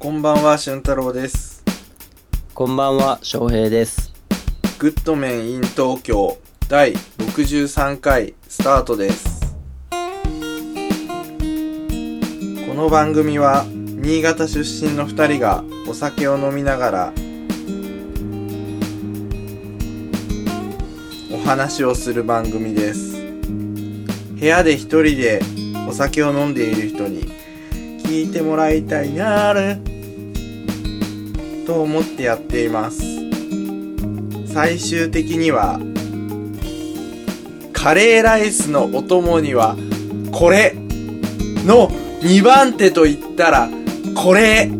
こんばんは、俊太郎です。こんばんは、翔平です。グッドメン in 東京第63回スタートです。この番組は新潟出身の2人がお酒を飲みながらお話をする番組です。部屋で一人でお酒を飲んでいる人に聞いてもらいたいなーと思ってやっています。最終的にはカレーライスのお供にはこれの2番手と言ったらこれ。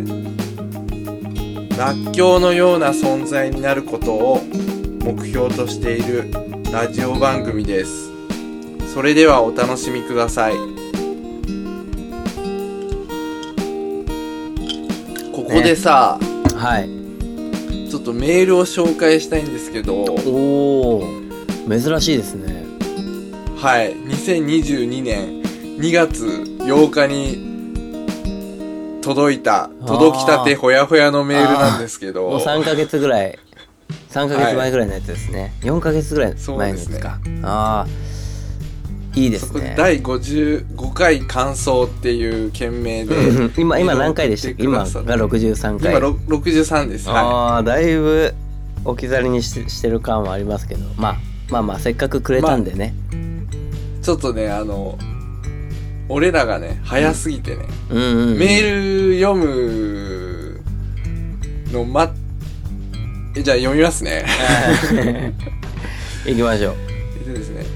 らっきょうのような存在になることを目標としているラジオ番組です。それではお楽しみください。でさ、はい。ちょっとメールを紹介したいんですけど。おー、珍しいですね。はい。2022年2月8日に届いた届きたてほやほやのメールなんですけど。もう3ヶ月ぐらい、3ヶ月前ぐらいのやつですね。4ヶ月ぐらいそう前のですね。やつか。ああ、いいですね。第55回感想っていう件名でうん今、今何回でしたっけ？今がくださっ63回。今ろ63ですはああ、だいぶ置き去りにししてる感はありますけど、まあ、まあまあ、せっかくくれたんでね。いちょっとねあの俺らがね早すぎてね、うんうん。メール読むのまえじゃあ読みますね 行きましょう。えっとですね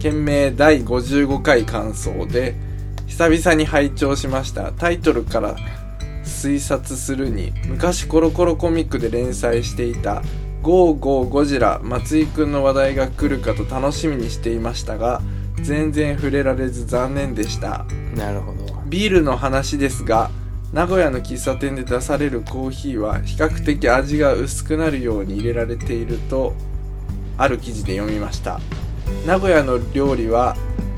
件名第55回感想で久々に拝聴しました。タイトルから推察するに昔コロコロコミックで連載していた「ゴーゴーゴジラ松井くんの話題が来るかと楽しみにしていましたが全然触れられず残念でした。なるほど。ビールの話ですが名古屋の喫茶店で出されるコーヒーは比較的味が薄くなるように入れられているとある記事で読みました名古屋の料理は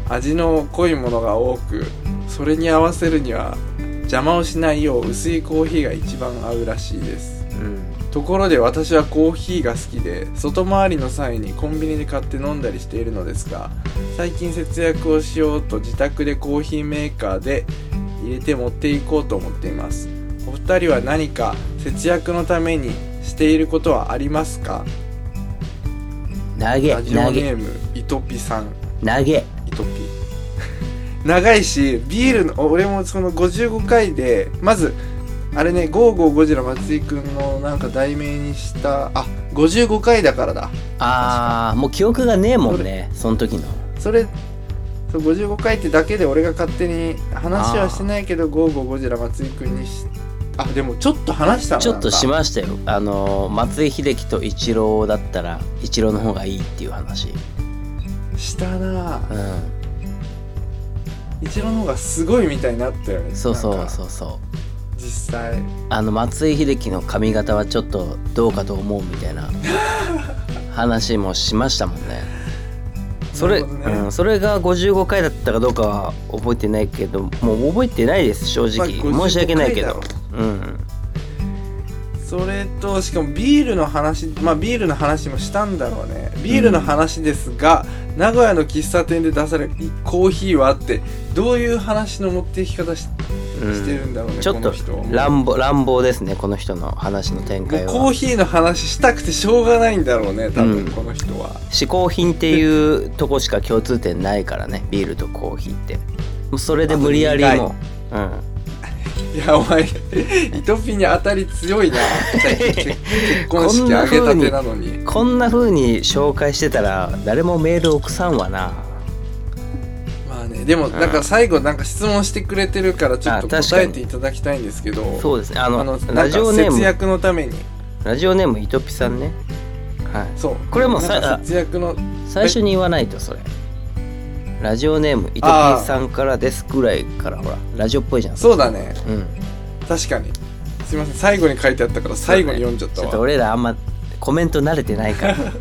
味の濃いものが多くそれに合わせるには邪魔をしないよう薄いコーヒーが一番合うらしいですうん。ところで私はコーヒーが好きで外回りの際にコンビニで買って飲んだりしているのですが最近節約をしようと自宅でコーヒーメーカーで入れて持っていこうと思っていますお二人は何か節約のためにしていることはありますか？投げ、ラジオネームイトピさん。投げ。イトピ。長いしビールの俺もその55回でまずあれね「ゴーゴーゴジラ松井くん」のなんか題名にしたあ55回だからだ。ああ、もう記憶がねえもんね、その時の。それそう55回ってだけで俺が勝手に話はしてないけど「ゴーゴーゴジラ松井くん」にしあでもちょっと話したのちょっとしまましたよ。あの、松井秀喜とイチローだったら、イチローの方がいいっていう話。したなう一郎の方がすごいみたいになったよねん。そうそうそうそう。実際あの、松井秀喜の髪型はちょっとどうかと思うみたいな 話もしましたもんね。それ、ねうん、それが55回だったかどうかは覚えてないけど、もう覚えてないです、正直。まあ申し訳ないけど55回だ。うん。それとしかもビールの話まあビールの話もしたんだろうね。ビールの話ですが、名古屋の喫茶店で出されるコーヒーはあってどういう話の持っていき方し,、うん。してるんだろうねちょっと乱暴乱暴ですねこの人の話の展開は。コーヒーの話したくてしょうがないんだろうね多うん。分この人は、嗜好品っていうとこしか共通点ないからねビールとコーヒーってそれで無理やりもう、うん、いやお前イトピに当たり強いな。結結婚式あげたてなのに。こんな風に紹介してたら誰もメール送さんわな。まあねでもなんか最後なんか質問してくれてるからちょっと答えていただきたいんですけどそうですね。あのラかジオネーム。節約のために。ラジオネームイトピさんね。はい。そう。これもさ節約の最初に言わないとそれラジオネームイトピさんからですぐらいからほらラジオっぽいじゃん。そうだね。うん。確かに。すいません。最後に書いてあったから最後に読んじゃったちょっとわ俺らあんまコメント慣れてないから。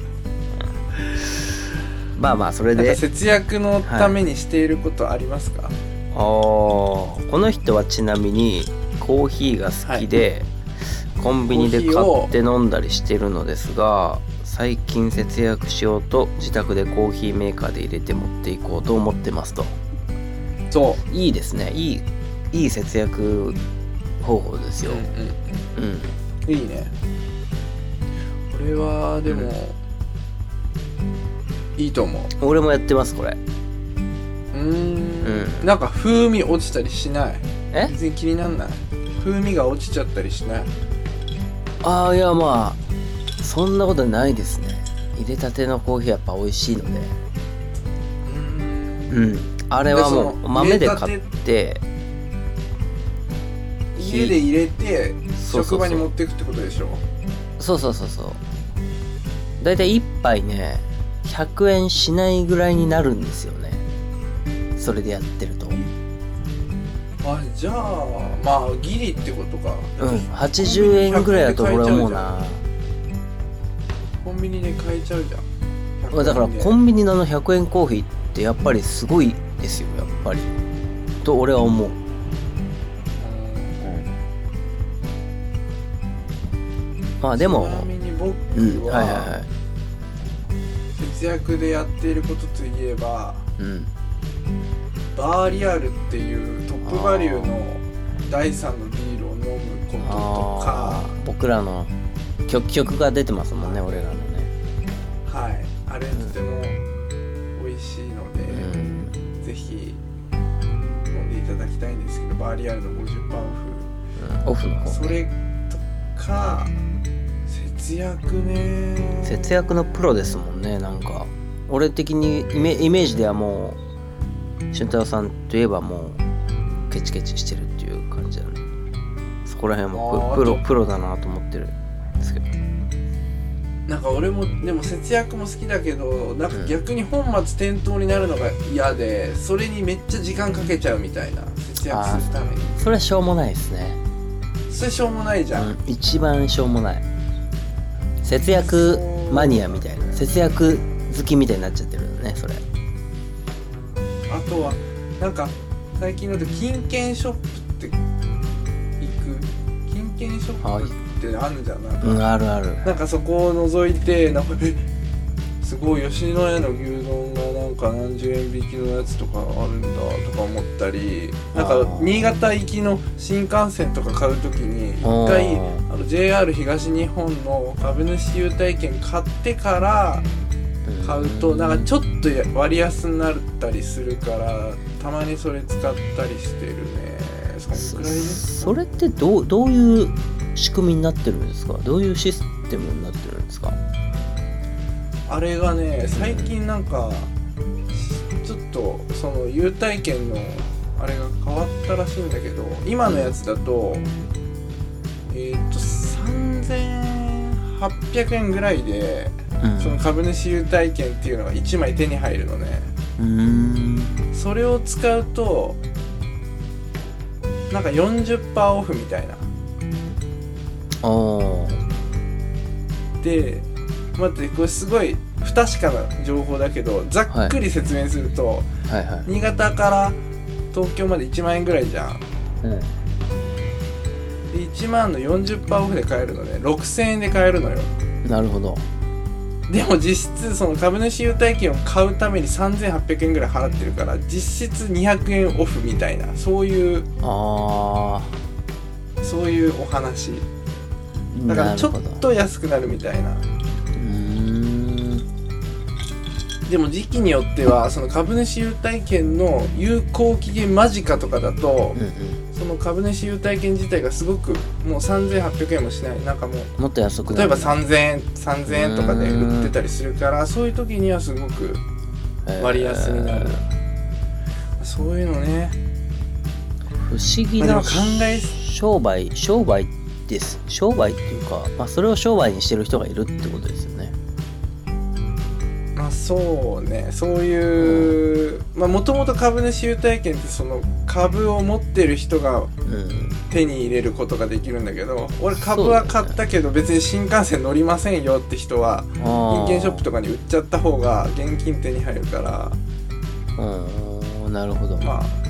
まあまあそれで。なんか節約のためにしていることありますか、あー。この人はちなみにコーヒーが好きで、コンビニで買って飲んだりしてるのですが最近節約しようと自宅でコーヒーメーカーで入れて持っていこうと思ってますと。そいいですね。いいいい節約方法ですよ。う、うんうん。うん、いいね。これはでも、いいと思う。俺もやってますこれ。うーん。なんか風味落ちたりしない？え？全然気になんない。風味が落ちちゃったりしない？ああいやまあそんなことないですね。入れたてのコーヒーやっぱ美味しいので。うーん。うんあれはもう豆で買って家で入れて職場に持っていくってことでしょ？そうそうそうそう。だいたい1杯ね100円しないぐらいになるんですよね。それでやってると。うんあじゃあまあギリってことか。80円ぐらいだと俺は思うな。コンビニで買えちゃうじゃん。だからコンンビニのあの100円コーヒーってやっぱりすごいですよやっぱり。と俺は思う。まあでもちなみに僕うんは,、はいはいはい。節約でやっていることといえばうん。バーリアルっていうトップバリューの第3のビールを飲むこととあか。あ僕らの曲曲が出てますもんね俺らのれとても美味しいので、うん。ぜひ飲んでいただきたいんですけどバーリアルの50%オオフのフそ方れとか節約ね。節約のプロですもんねなんか。俺的にイメイメージではもう俊太郎さんといえばもうケチケチしてるっていう感じだね。そこら辺もププロプロだなと思ってるなんか俺もでも節約も好きだけどなんか逆に本末転倒になるのが嫌でそれにめっちゃ時間かけちゃうみたいな節約するために。それはしょうもないですね、それしょうもないじゃん、うん、一番しょうもない。節約マニアみたいな。節約好きみたいになっちゃってるよねそれ。あとはなんか最近だと金券ショップって行く？金券ショップ？ってあるじゃんなんか、うんあるある。なんかそこを覗いてなんかえすごい吉野家の牛丼がなんか何十円引きのやつとかあるんだとか思ったりなんか新潟行きの新幹線とか買う時に一あ回ーあの JR 東日本の株主優待券買ってから買うとなんかちょっと割安になったりするからたまにそれ使ったりしてるね。そそんくらいそれってどうどういう仕組みになってるんですか？どういうシステムになってるんですか？あれがね最近なんかちょっとその優待券のあれが変わったらしいんだけど今のやつだとえっ、と3800円ぐらいでうん。その株主優待券っていうのが1枚手に入るのね。それを使うとなんか40%オフみたいなで待ってこれすごい不確かな情報だけどざっくり説明すると、はい。はい新潟から東京まで1万円ぐらいじゃん。うん。で1万の40%オフで買えるので6000円で買えるのよ。なるほど。でも実質その株主優待券を買うために3800円ぐらい払ってるから実質200円オフみたいなそういうあそういうお話。ーだからちょっと安くなるみたいな。でも時期によってはその株主優待券の有効期限間近とかだとうんうん。その株主優待券自体がすごくもう3800円もしないなんかもうもっと安くな例えばる3000円3000円とかで売ってたりするからそういう時にはすごく割安になる。えそういうのね。ー不思議な考え商売商売です。商売っていうか、まあ、それを商売にしてる人がいるってことですよね。まあそうね。そういうまあもともと株主優待券ってその株を持ってる人がうん。手に入れることができるんだけど俺株は買ったけど別に新幹線乗りませんよって人は金券ショップとかに売っちゃった方が現金手に入るから。うん。なるほど、まあ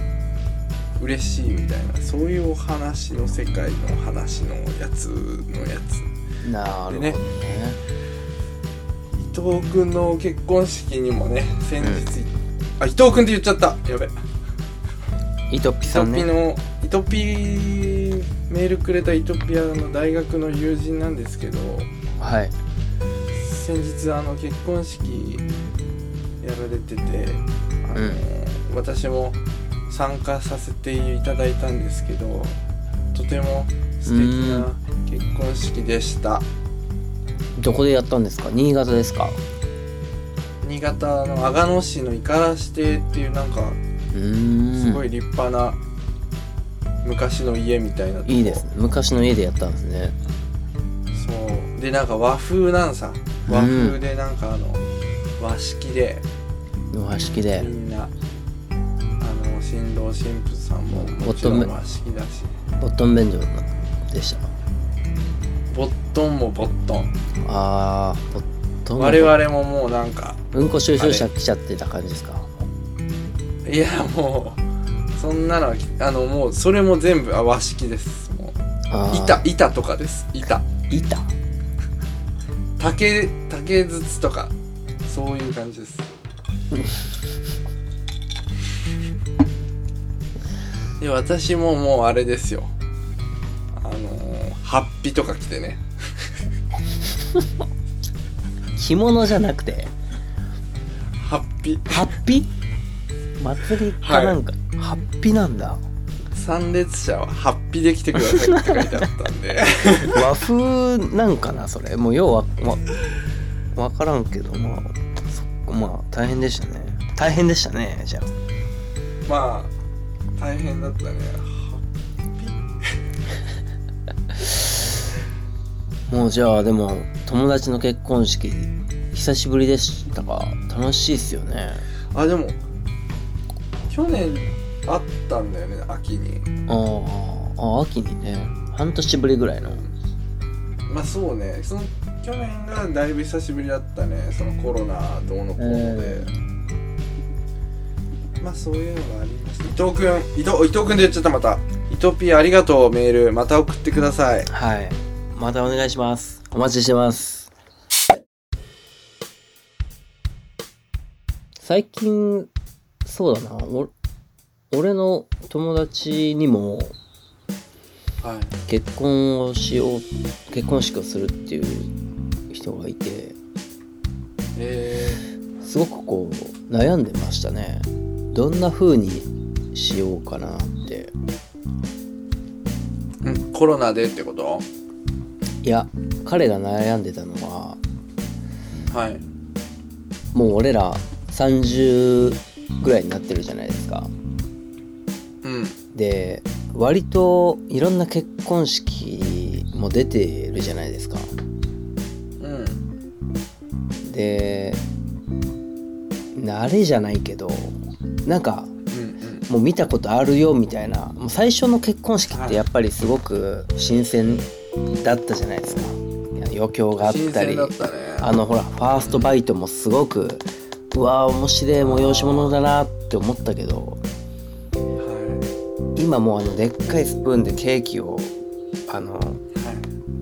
嬉しいみたいなそういうお話の世界の話のやつのやつ。なるほどね。でね伊藤君の結婚式にもね先日、あ伊藤君って言っちゃった。やべ。イトピさんね。ピのイトピメールくれたイトピアの大学の友人なんですけどはい。先日あの結婚式やられててあの、私も参加させていただいたんですけどとても素敵な結婚式でした。どこでやったんですか？新潟ですか？新潟の阿賀野市の五十嵐邸っていうなんかすごい立派な昔の家みたいなとこ。いいですね。昔の家でやったんですね。そう。でなんか和風なんさ。和風でなんかあの和式で。和式で。みんな新郎新婦さんももちろん和式だし。ボットン便所でした。ボットンもボットン。あーボットン。我々ももうなんかうんこ収集車来ちゃってた感じですか？いやもうそんなのはあのもうそれも全部あ和式です。もうあー。板板とかです。板。板？竹竹筒とかそういう感じですで私ももうあれですよ。あのー、ハッピとか着てね。着物じゃなくて？ハッピ。ハッピ？祭りかなんか、ハッピなんだ。参列者はハッピで来てくださいって書いてあったんで。和風なんかなそれ。もう要はわ分からんけどまあそっかまあ大変でしたね。大変でしたねじゃあ。まあ大変だったね。もうじゃあでも友達の結婚式久しぶりでしたか？楽しいっすよね。あでも去年あったんだよね秋に。ああ秋にね。半年ぶりぐらいの。まあそうね。その去年がだいぶ久しぶりだったね。そのコロナどうのこうので、まあそういうのがありました伊藤君伊藤伊藤君で言っちゃったまた。伊藤 P ありがとう。メールまた送ってください。はい。またお願いします。お待ちしてます。最近そうだな。お俺の友達にもはい。結婚をしよう結婚式をするっていう人がいて。えすごくこう悩んでましたねどんな風にしようかなって。ー、んコロナでってこと？いや彼が悩んでたのははい。もう俺ら30ぐらいになってるじゃないですか。うん。で割といろんな結婚式も出てるじゃないですか。うん。で慣れじゃないけどなんかうんもう見たことあるよみたいなもう最初の結婚式ってやっぱりすごく新鮮だったじゃないですか。余興があ新ったりね。あのほらファーストバイトもすごくうわー面白い催し物だなって思ったけどは今もうあのでっかいスプーンでケーキをあのいはい。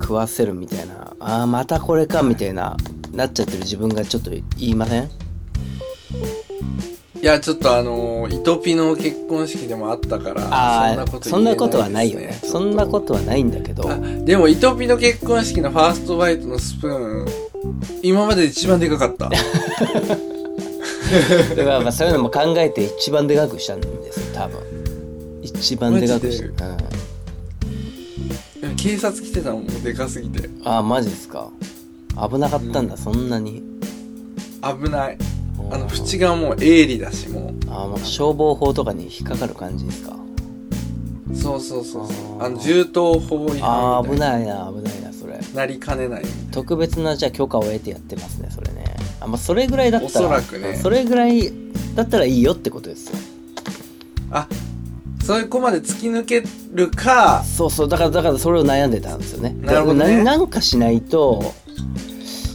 食わせるみたいなあーまたこれかみたいななっちゃってる自分がちょっと言いません？いやちょっとあのー、イトピの結婚式でもあったからそんなことはないよね。そんなことはないんだけど。あでもイトピの結婚式のファーストバイトのスプーン今までで一番でかかった。だからまあそういうのも考えて一番でかくしたんですよ多分。一番でかくした、マうん、警察来てたのもうでかすぎて。ああマジですか。危なかったんだ、そんなに。危ないあのうん縁がもう鋭利だしもあーもう消防法とかに引っかかる感じですか？うそうそうそうそう。あの銃刀法違ああ危反みたいな。いな危ないなそれ。なりかねない。特別なじゃあ許可を得てやってますねそれね。あまあそれぐらいだったらおそらくね。それぐらいだったらいいよってことですよ。あそういう子まで突き抜けるか。そうそうだからだからそれを悩んでたんですよね。なるほどね。ななんかしないと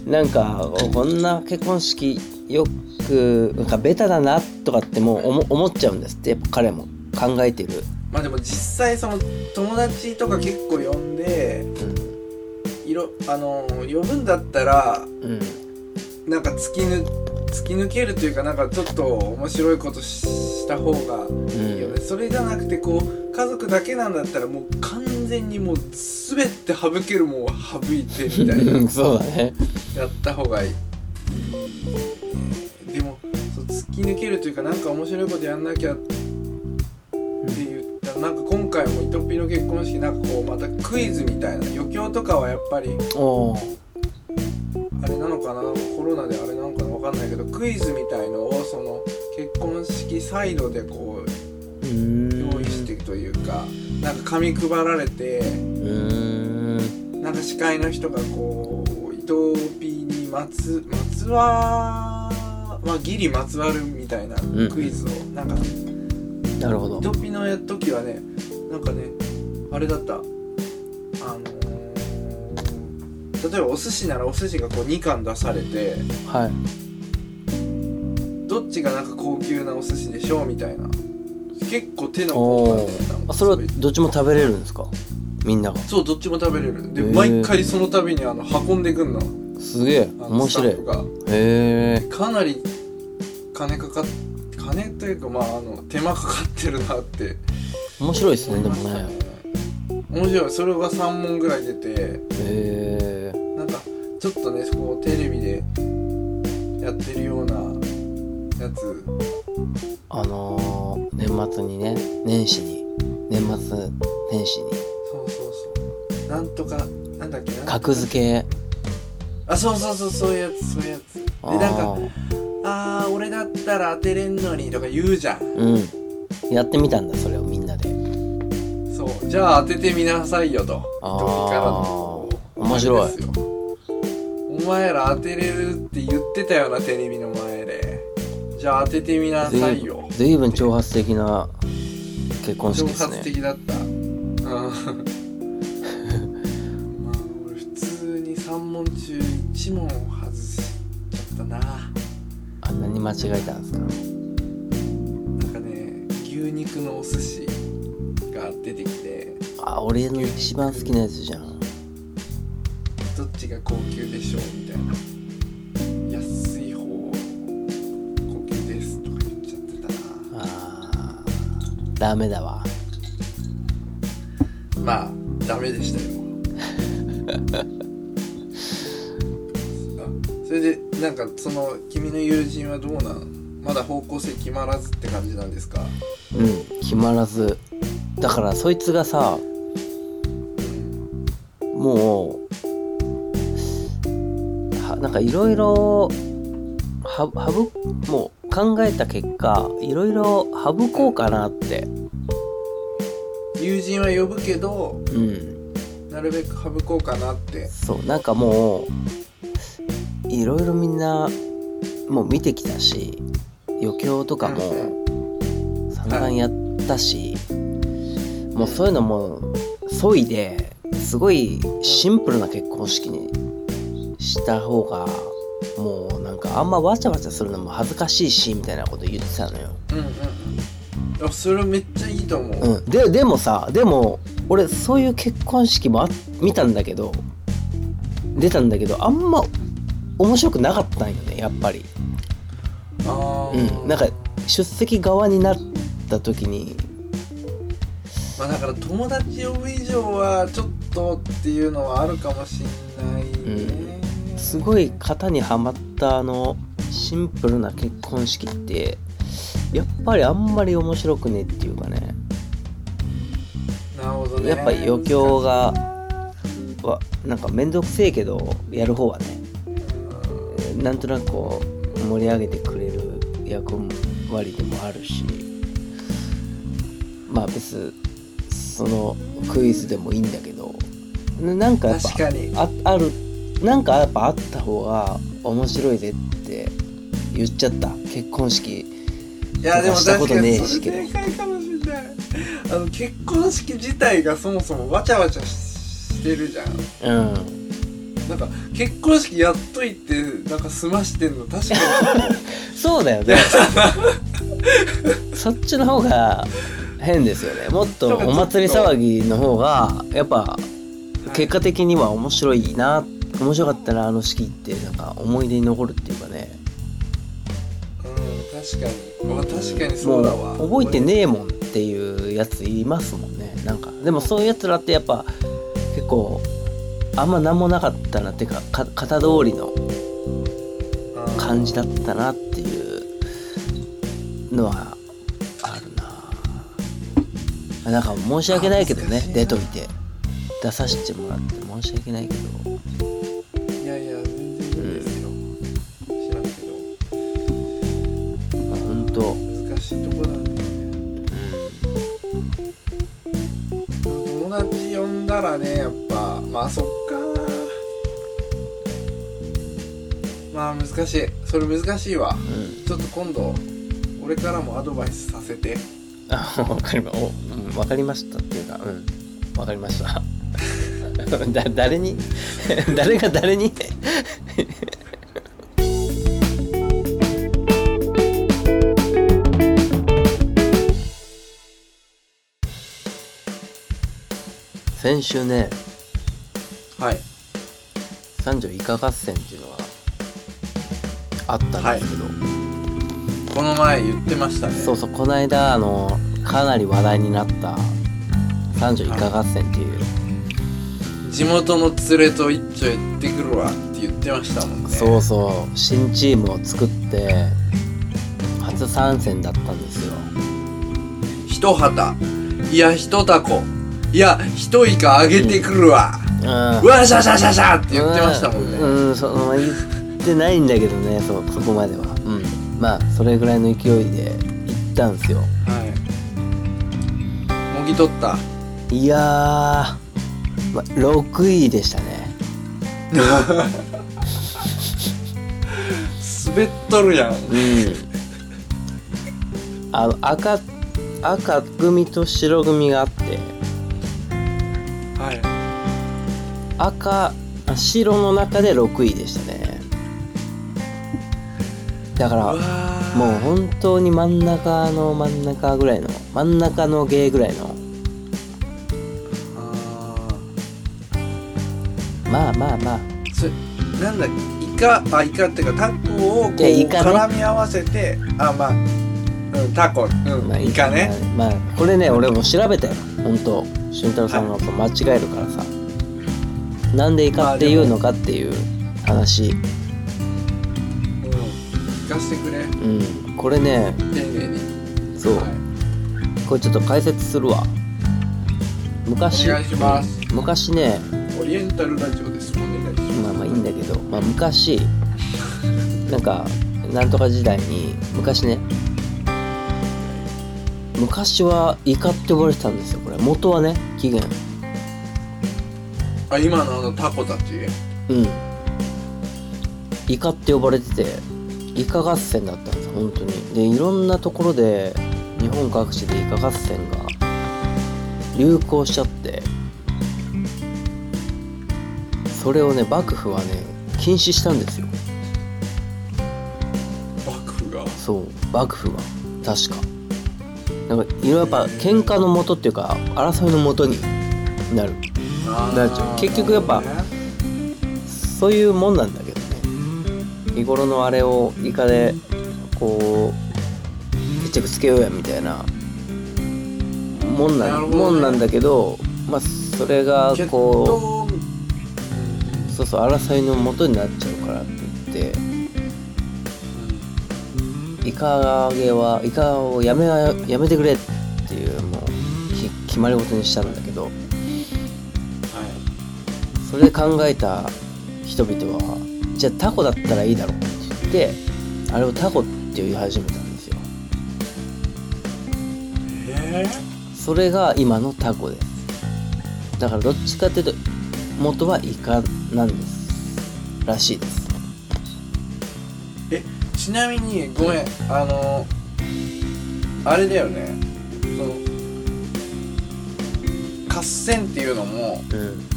なんかこんな結婚式よくなんかベタだなとかってもう思思っちゃうんです。ってやっぱ彼も。考えてる。まあでも実際その友達とか結構呼んでうん。いろあの呼ぶんだったらうん。なんか突きぬ突き抜けるというかなんかちょっと面白いことしした方がいいよね、それじゃなくてこう家族だけなんだったらもう完全にもう全て省けるもんは省いてみたいな。う んそうだね。やった方がいいでもそう突き抜けるというかなんか面白いことやんなきゃって言ったらなんか今回もイトピの結婚式なんかこうまたクイズみたいな余興とかはやっぱりあれなのかなコロナであれなのかなわかんないけどクイズみたいのをその結婚式サイドでこううん用意してというかなんか紙配られてうん。なんか司会の人がこう伊藤 P にまつまつわまあギリまつわるみたいなクイズを、なんかなるほど。伊藤 P のやっ時はねなんかねあれだった。あのー例えばお寿司ならお寿司がこう2貫出されてはい。どっちがなんか高級なお寿司でしょうみたいな。結構手の込んだねなんかあそれはどっちも食べれるんですか？みんなが。そうどっちも食べれる。で毎回その度にあの運んでくんの。すげえ。面白い。へえかなり金かかっ金というかまああの手間かかってるなって。面白いですねでもね。面白い。それが3問ぐらい出て。へえなんかちょっとねこうテレビでやってるようなやつ。あのー、年末にね年始に。年末年始になんとかなんだっけな格付け。あそうそうそうそういうやつそういうやつ。であなんかー。あー俺だったら当てれんのにとか言うじゃん。うん。やってみたんだそれをみんなで。そう。じゃあ当ててみなさいよと。あー。時からの面白い。お前ら当てれるって言ってたよなテレビの前で。じゃあ当ててみなさいよ。ずいぶん挑発的な結婚式挑ですね。発的だった。うん3問中1問外しちゃったな。あんなに間違えたんですか？なんかね牛肉のお寿司が出てきて。あ俺の一番好きなやつじゃん。どっちが高級でしょうみたいな。安い方高級ですとか言っちゃってたな。あーダメだわ。まあダメでしたよなんかその君の友人はどうなんまだ方向性決まらずって感じなんですか？うん決まらず。だからそいつがさもうはなんかいろいろははぶもう考えた結果いろいろ省こうかなって。友人は呼ぶけどうん。なるべく省こうかなって。そうなんかもういろいろみんなもう見てきたし余興とかも散々やったし、もうそういうのもそいですごいシンプルな結婚式にした方がもうなんかあんまわちゃわちゃするのも恥ずかしいしみたいなこと言ってたのよ、うんうんうん。あそれめっちゃいいと思う、うん、ででもさでも俺そういう結婚式もあ見たんだけど出たんだけどあんま面白くなかったんよねやっぱり。うん。なんか出席側になった時に。まあだから友達呼ぶ以上はちょっとっていうのはあるかもしんないね、すごい型にはまったあのシンプルな結婚式ってやっぱりあんまり面白くねっていうかね。なるほどね。やっぱ余興がはなんか面倒くせえけどやる方はねなんとなくこう盛り上げてくれる役割でもあるしまあ別そのクイズでもいいんだけどななんかやっぱ確かに。ああるなんかやっぱあった方が面白いぜって言っちゃった。結婚式いやでもしたこと確かにねえしそれ正解かもしれない。あの結婚式自体がそもそもわちゃわちゃしてるじゃん。うんなんか結婚式やっといてなんか済ましてんの確かに。そうだよね。そっちの方が変ですよね。もっとお祭り騒ぎの方がやっぱ結果的には面白いな面白かったなあの式ってなんか思い出に残るっていうかね。うん確かに。まあ確かにそうだわ。覚えてねえもんっていうやついますもんね。なんかでもそういうやつらってやっぱ結構あんま何もなかったなっていうかか型通りのうん感じだったなっていうのはあるな。なんか申し訳ないけどね出といて出させてもらって申し訳ないけど。いやいや全然いいですよ、知らんけほんと。ど難しいとこなんだよね友達呼んだらねやっぱまあそっまあ難しい。それ難しいわ。うん。ちょっと今度俺からもアドバイスさせて。あわかりまお、うん、わかりましたっていうかうん。わかりました。だ誰に？誰が誰に？先週ねはい。三女イカ合戦っていうのがあったんですけど、この前言ってましたね。そうそうこの間あのかなり話題になった三女イカ合戦っていう、地元の連れと一丁やってくるわって言ってましたもんね。そうそう新チームを作って初参戦だったんですよ。一旗。いや一タコいや一イカあげてくるわ、うん。うわシャシャシャシャって言ってましたもんね、うん、うんその言ってないんだけどねそそこまでは。うん。まあそれぐらいの勢いで行ったんですよ。はい。もぎ取った。いやー、まあ、6位でしたね。滑っとるやん。うん。あの赤赤組と白組があって。はい。赤あ白の中で6位でしたねだからもう本当に真ん中の真ん中ぐらいの真ん中の芸ぐらいの。あまあまあまあ。ーそれなんだイカあイカっていうかタコをこうね。絡み合わせてあまあうんタコ。うん、まあイカね。まあこれね俺も調べたよ。本当。俊太郎さんが間違えるからさ、なんでイカっていうのかっていう話。うん聞かせてくれ。うん。これね。丁寧に。そう。はい。これちょっと解説するわ。昔お願いします。うん。昔ね。オリエンタルラジオです。お願いします。まあまあいいんだけど、まあ、昔なんかなんとか時代に昔ね。昔はイカって呼ばれてたんですよこれ。元はね起源。あ今のあのタコたち？うん。イカって呼ばれててイカ合戦だったんです本当に。でいろんなところで日本各地でイカ合戦が流行しちゃってそれをね幕府はね禁止したんですよ。幕府が？そう幕府は。確か。なんかいろいろやっぱ喧嘩のもとっていうか争いのもとになる。なっちゃう。結局やっぱそういうもんなんだけど。ね日頃のあれをイカでこう決着つけようやみたいなもんななるほどね。もんなんだけどまあそれが決こ闘うそうそう争いのもとになっちゃうからって言ってイカ揚げはイカをやめやめてくれっていうもうき決まり事にしたんだけどはい。それで考えた人々はじゃあタコだったらいいだろう。って言ってあれをタコって言い始めたんですよ。え。それが今のタコで。すだからどっちかっていうと元はイカなんです。らしいです。ー、えちなみにごめん。あのあれだよね。その合戦っていうのもうん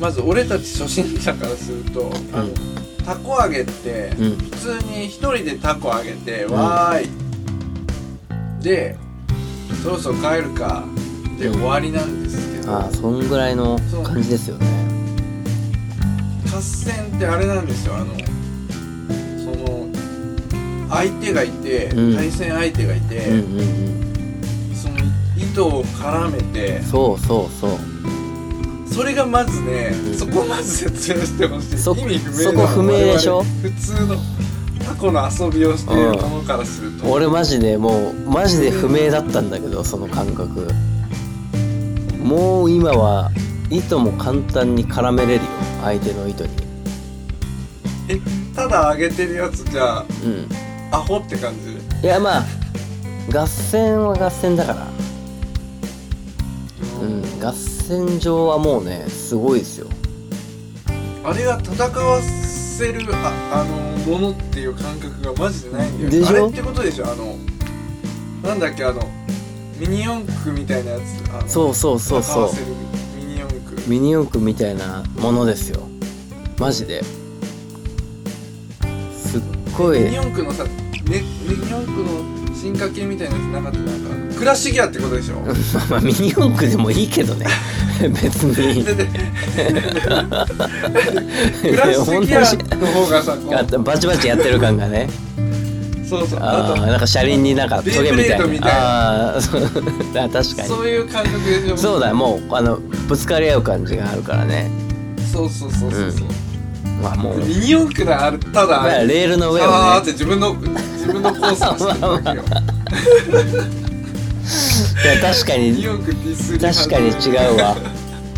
まず俺たち初心者からすると、あのタコ揚げって、うん。普通に一人でタコ揚げて、ん。わーい。でそろそろ帰るか。で終わりなんですけど、ああそんぐらいの感じですよね。合戦ってあれなんですよ。あのその相手がいて、うん。対戦相手がいて、その糸を絡めてそうそうそうそれがまずね、うん。そこをまず説明してほしい。そ意味不明なそこ不明でしょ？普通のタコの遊びをしている者からすると、俺マジでもうマジで不明だったんだけどその感覚。もう今は糸も簡単に絡めれるよ相手の糸に。えただ上げてるやつじゃあうん。アホって感じ？いやまあ合戦は合戦だから合戦場はもうねすごいですよ。あれが戦わせるああのものっていう感覚がマジでないんだよ。でしょ？あれってことでしょ？あのなんだっけ？あのミニ四駆みたいなやつ。そうそうそうそう。ミニ四駆。ミニ四駆みたいなものですよ。マジで。すっごい。ミニ四駆のさ、ね、ミニ四駆の進化系みたいなやつなかった？なんかクラッシュギアってことでしょ？まあまあミニ四駆でもいいけどね。別に。クラッシュギアの方がさこあバチバチやってる感がね。うそうそう。ああーなんか車輪になんかトゲみたいな。ああそう。あ 確かとに。そういう感覚でしょ？そうだもうあのぶつかり合う感じがあるからね。そうそうそうそうそう、まあもう。ミニ四駆だあれただまあレールの上をね。あーって自分の自分のコースをしてるわけよ。いや確かに確かに違うわ。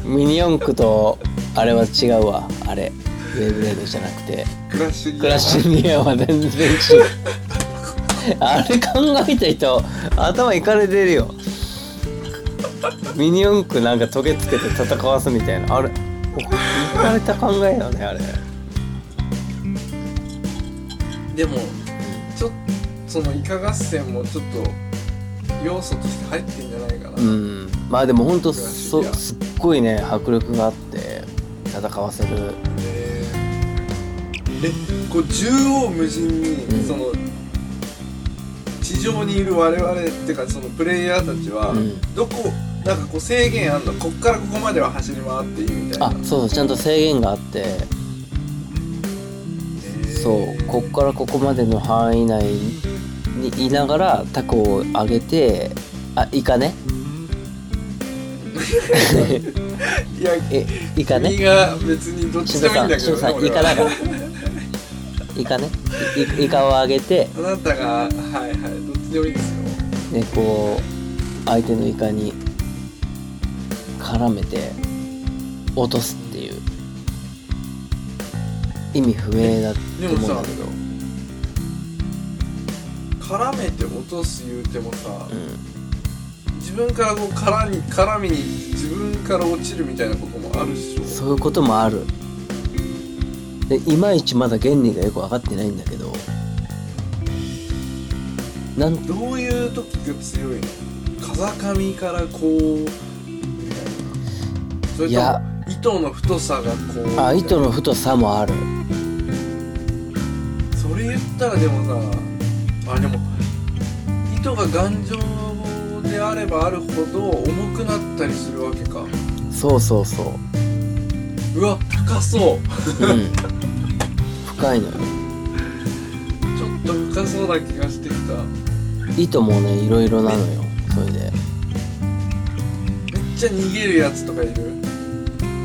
ミニ四駆とあれは違うわ。あれベイブレードじゃなくて。クラッシュギアクラッシアは全然違う。あれ考えた人頭いかれてるよ。ミニ四駆なんかトゲつけて戦わすみたいな。あれいかれた考えよねあれ。でもちょっとそのイカ合戦もちょっと要素として入ってんじゃないかな、うん。まあでもほんとクラッシそすっごいね迫力があって戦わせる。えーえこう縦横無尽に、うん。その地上にいる我々っていうかそのプレイヤーたちは、うん。どこなんかこう制限あんの？こっからここまでは走り回っていいみたいな。あそうそうちゃんと制限があってえーそうこっからここまでの範囲内にいながらタコを上げてあイカね。いやえイカね。君が別にどっちでもいいんだけどね俺は。イカだから。イカね。イイカを上げて。あなたがはいはいどっちでもいいですよ。ねこう相手のイカに絡めて落とすっていう。意味不明だと思うんだけど。絡めて落とす言うてもさ、うん。自分からこう絡に絡みに自分から落ちるみたいなこともあるでしょ。そういうこともある。でいまいちまだ原理がよく分かってないんだけどなんどういう時が強いの？風上からこうみたいな。それとも糸の太さがこうあ糸の太さもあるったらでもさあでも糸が頑丈であればあるほど重くなったりするわけか。そうそうそう。うわ深そう。うん。深いのよ。ちょっと深そうな気がしてきた。糸もね。いろいろなのよ。それで。めっちゃ逃げるやつとかいる？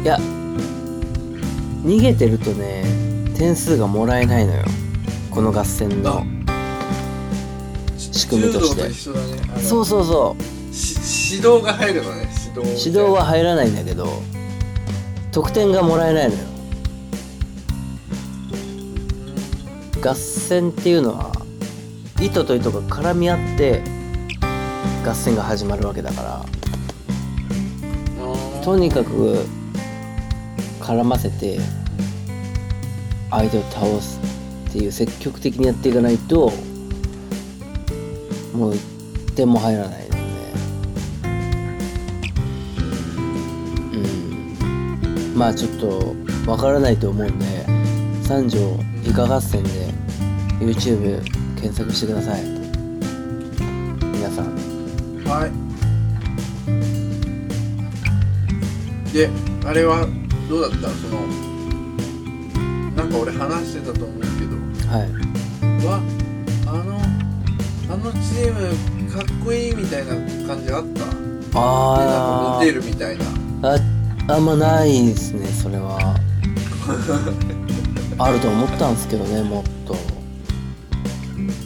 いや逃げてるとね点数がもらえないのよこの合戦の仕組みとして。ね。そうそうそう。し指導が入るのね指導指導は入らないんだけど得点がもらえないのよ。合戦っていうのは糸と糸が絡み合って合戦が始まるわけだから。とにかく絡ませて相手を倒すていう積極的にやっていかないともう1点も入らないので。うん。まあちょっとわからないと思うんで三条イカ合戦で YouTube 検索してください。皆さん。はい。であれはどうだった？そのなんか俺話してたと思う。わあのあのチームかっこいいみたいな感じあった？でなんかモあテるみたいな。あああんまないですねそれは。あると思ったんですけどねもっと。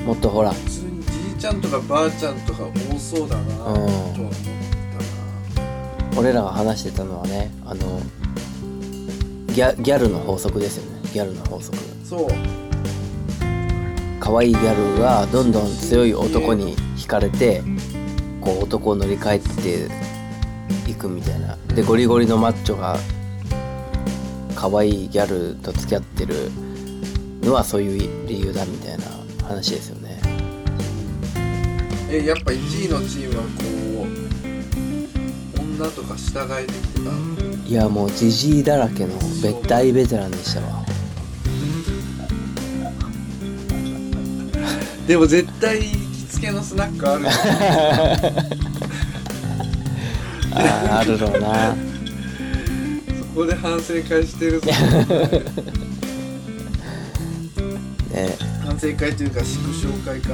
もっとほら。普通にじいちゃんとかばあちゃんとか多そうだなとは思ったな。俺らが話してたのはねあのギャギャルの法則ですよね。ギャルの法則。そう可愛いギャルがどんどん強い男に惹かれてこう男を乗り換えていくみたいな。でゴリゴリのマッチョが可愛いギャルと付き合ってるのはそういう理由だみたいな話ですよね。えやっぱ1位のチームはこう女とか従えてきてた？のいやもうジジイだらけのべ大ベテランでしたわでも絶対行きつけのスナックある あーあるろうな。そこで反省会してるぞ。ね。反省会というか祝勝会か。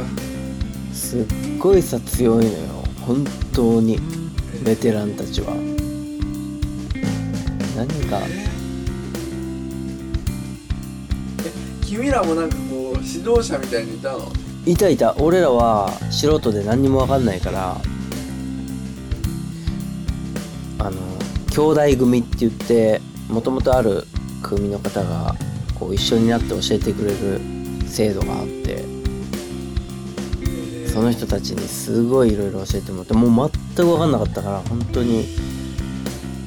すっごいさ強いのよ。本当に。ベテランたちは。何かえ君らもなんかこう指導者みたいにいたの？いたいた。俺らは素人で何にも分かんないからあの兄弟組って言ってもともとある組の方がこう一緒になって教えてくれる制度があってその人たちにすごいいろいろ教えてもらってもう全く分かんなかったから本当に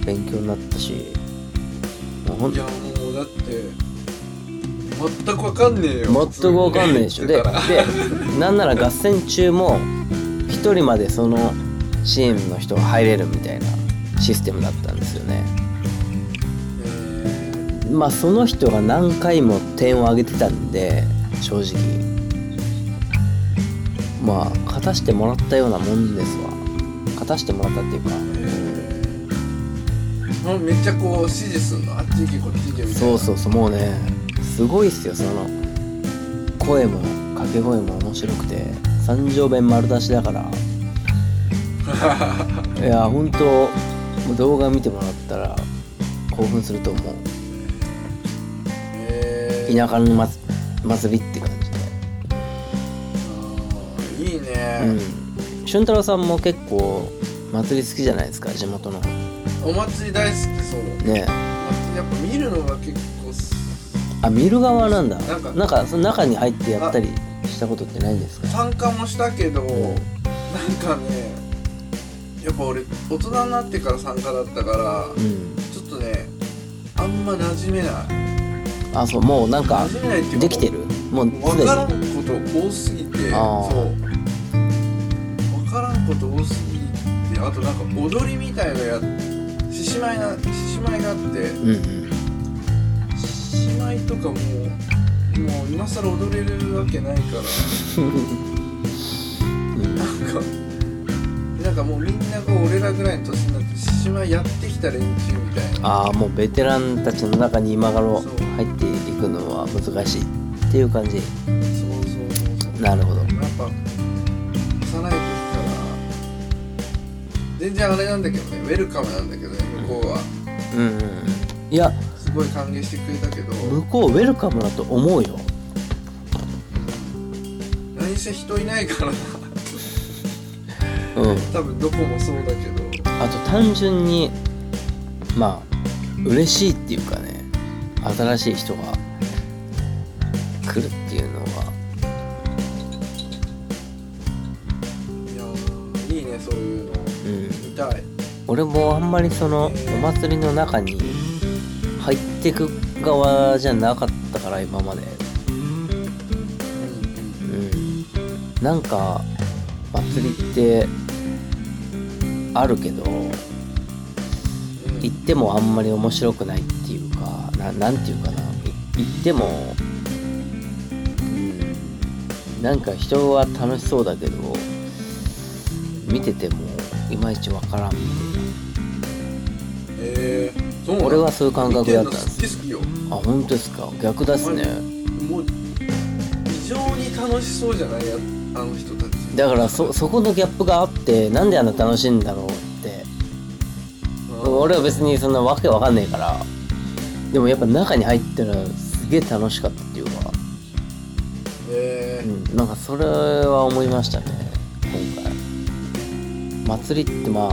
勉強になったしもうほんいやもうだって全くわかんねえよ全く分かんないでしょ。ででなんなら合戦中も1人までそのチームの人が入れるみたいなシステムだったんですよね。えまあその人が何回も点を上げてたんで正直。まあ勝たしてもらったようなもんですわ。勝たしてもらったっていうか。ー。もうめっちゃこう指示すんの。あっち行けこっち行けみたいな。そうそうそうもうねすごいっすよその声も掛け声も面白くて三条弁丸出しだから。いや本当動画見てもらったら興奮すると思う。えー、田舎のま祭りって感じで。いいね、うん。俊太郎さんも結構祭り好きじゃないですか地元のお祭り大好きそう。ね。りやっぱ見るのが結構すあ見る側なんだ。なんかなんかその中に入ってやったりしたことってないんですか？参加もしたけど、ん。なんかねやっぱ俺大人になってから参加だったから、うん。ちょっとねあんま馴染めない。あそうもうなんか馴染めないっていうかできてる？もうす分でからんに？こと多すぎてそう。あー分からんこと多すぎてあとなんか踊りみたいのや獅子舞な獅子舞があってうんうん舞とかもうもう今更踊れるわけないから。うん。なんかなんかもうみんなが俺らぐらいの年になって獅子舞やってきた連中みたいな。ああもうベテランたちの中に今頃入っていくのは難しいっていう感じ。そうそうそうそう。なるほど。やっぱ幼い時から。全然あれなんだけどねウェルカムなんだけどね向こうは。うんうんうん。いやすごい歓迎してくれたけど向こうウェルカムだと思うよ。何せ人いないからなうん。多分どこもそうだけど。あと単純にまあ嬉しいっていうかね新しい人が来るっていうのは。いやーいいねそういうの。うん。見たい。俺もあんまりそのお祭りの中に入ってく側じゃなかったから今まで。うん。なんか祭りってあるけどうん。行ってもあんまり面白くないっていうかななんていうかな。い行ってもうん。なんか人は楽しそうだけど見ててもいまいちわからんみたいな俺はそういう感覚だったんです。あ本当ですか？逆ですね。もう異常に楽しそうじゃないやあの人たち。だからそそこのギャップがあってなんであんな楽しいんだろうって。俺は別にそんなわけわかんないから。でもやっぱ中に入ったらすげえ楽しかったっていうか、えうん、なんかそれは思いましたね今回。祭りってまあ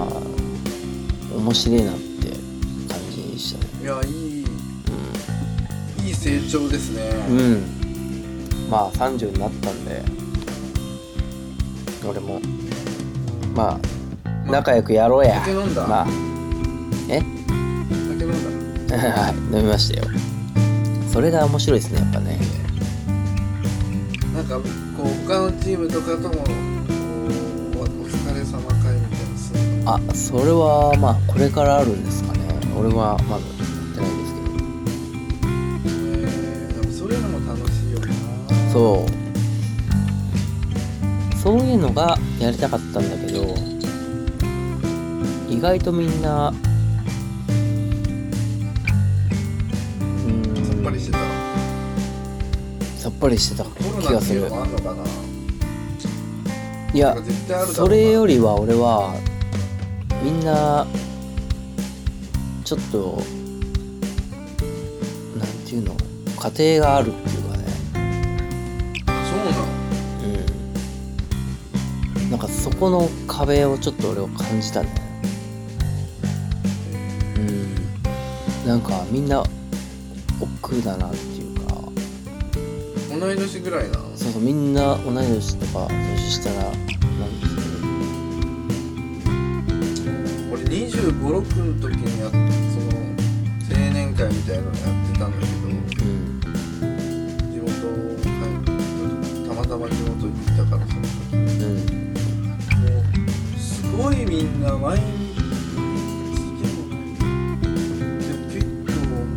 面白いなってでしたねー、いやいいいい成長ですね、うん、うん、まあ30になったんで。俺も。まあ仲良くやろうや。酒飲んだ？まあ。え？酒飲んだ？は い飲みましたよ。それが面白いですねやっぱね。なんかこう他のチームとかともお疲れ様会みたいなあそれはまあこれからあるんですかね。俺はまだそうそういうのがやりたかったんだけど意外とみんなうーんさっぱりしてた。さっぱりしてた気がする。いやそれよりは俺はみんなちょっとなんていうの家庭があるってこの壁をちょっと俺は感じたね。うん。なんかみんな億劫だなっていうか。同い年ぐらいなの？そうそうみんな同い年とか年下なんです俺2 5 6の時にやっその青年会みたいなのやってたんだけどけどうん。地元帰った時たまたま地元にいたからその時。うんごいみんな毎日でも結構もうすごい酒飲ん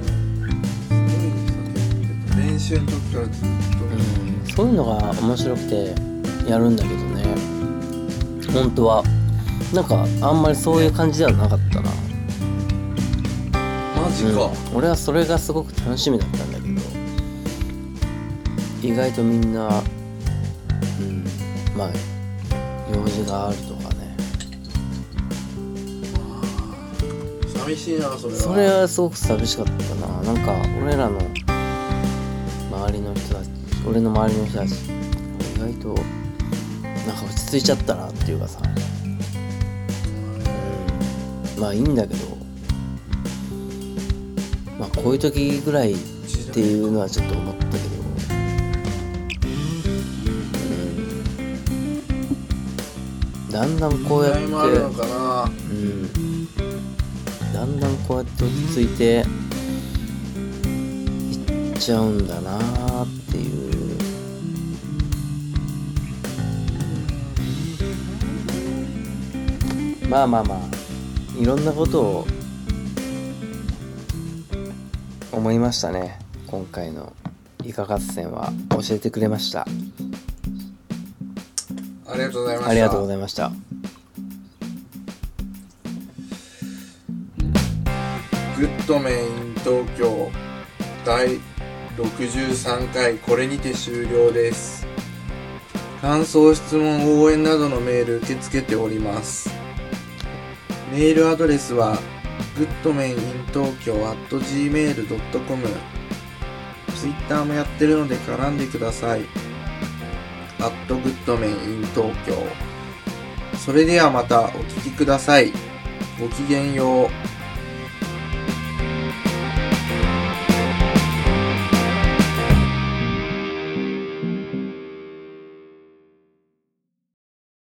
でた練習の時からずっと、うんそういうのが面白くてやるんだけどね。本当は。なんかあんまりそういう感じではなかったな、マジか、うん。俺はそれがすごく楽しみだったんだけど。意外とみんなうんまあ用事がある寂しいなそれは。それはすごく寂しかったな。なんか俺らの周りの人たち俺の周りの人たち意外となんか落ち着いちゃったなっていうかさ。まあいいんだけどまあこういう時ぐらいっていうのはちょっと思ったけど。うん。だんだんこうやってうんだんだんこうやって落ち着いていっちゃうんだなーっていう。まあまあまあいろんなことを思いましたね。今回のイカ合戦は。教えてくれました。ありがとうございました。ありがとうございましたグッドメイン東京。第63回これにて終了です。感想質問応援などのメール受け付けております。メールアドレスは goodmaninTokyo.gmail.com ツイッターもやってるので絡んでください。goodmaninTokyo それではまたお聞きください。ごきげんよう。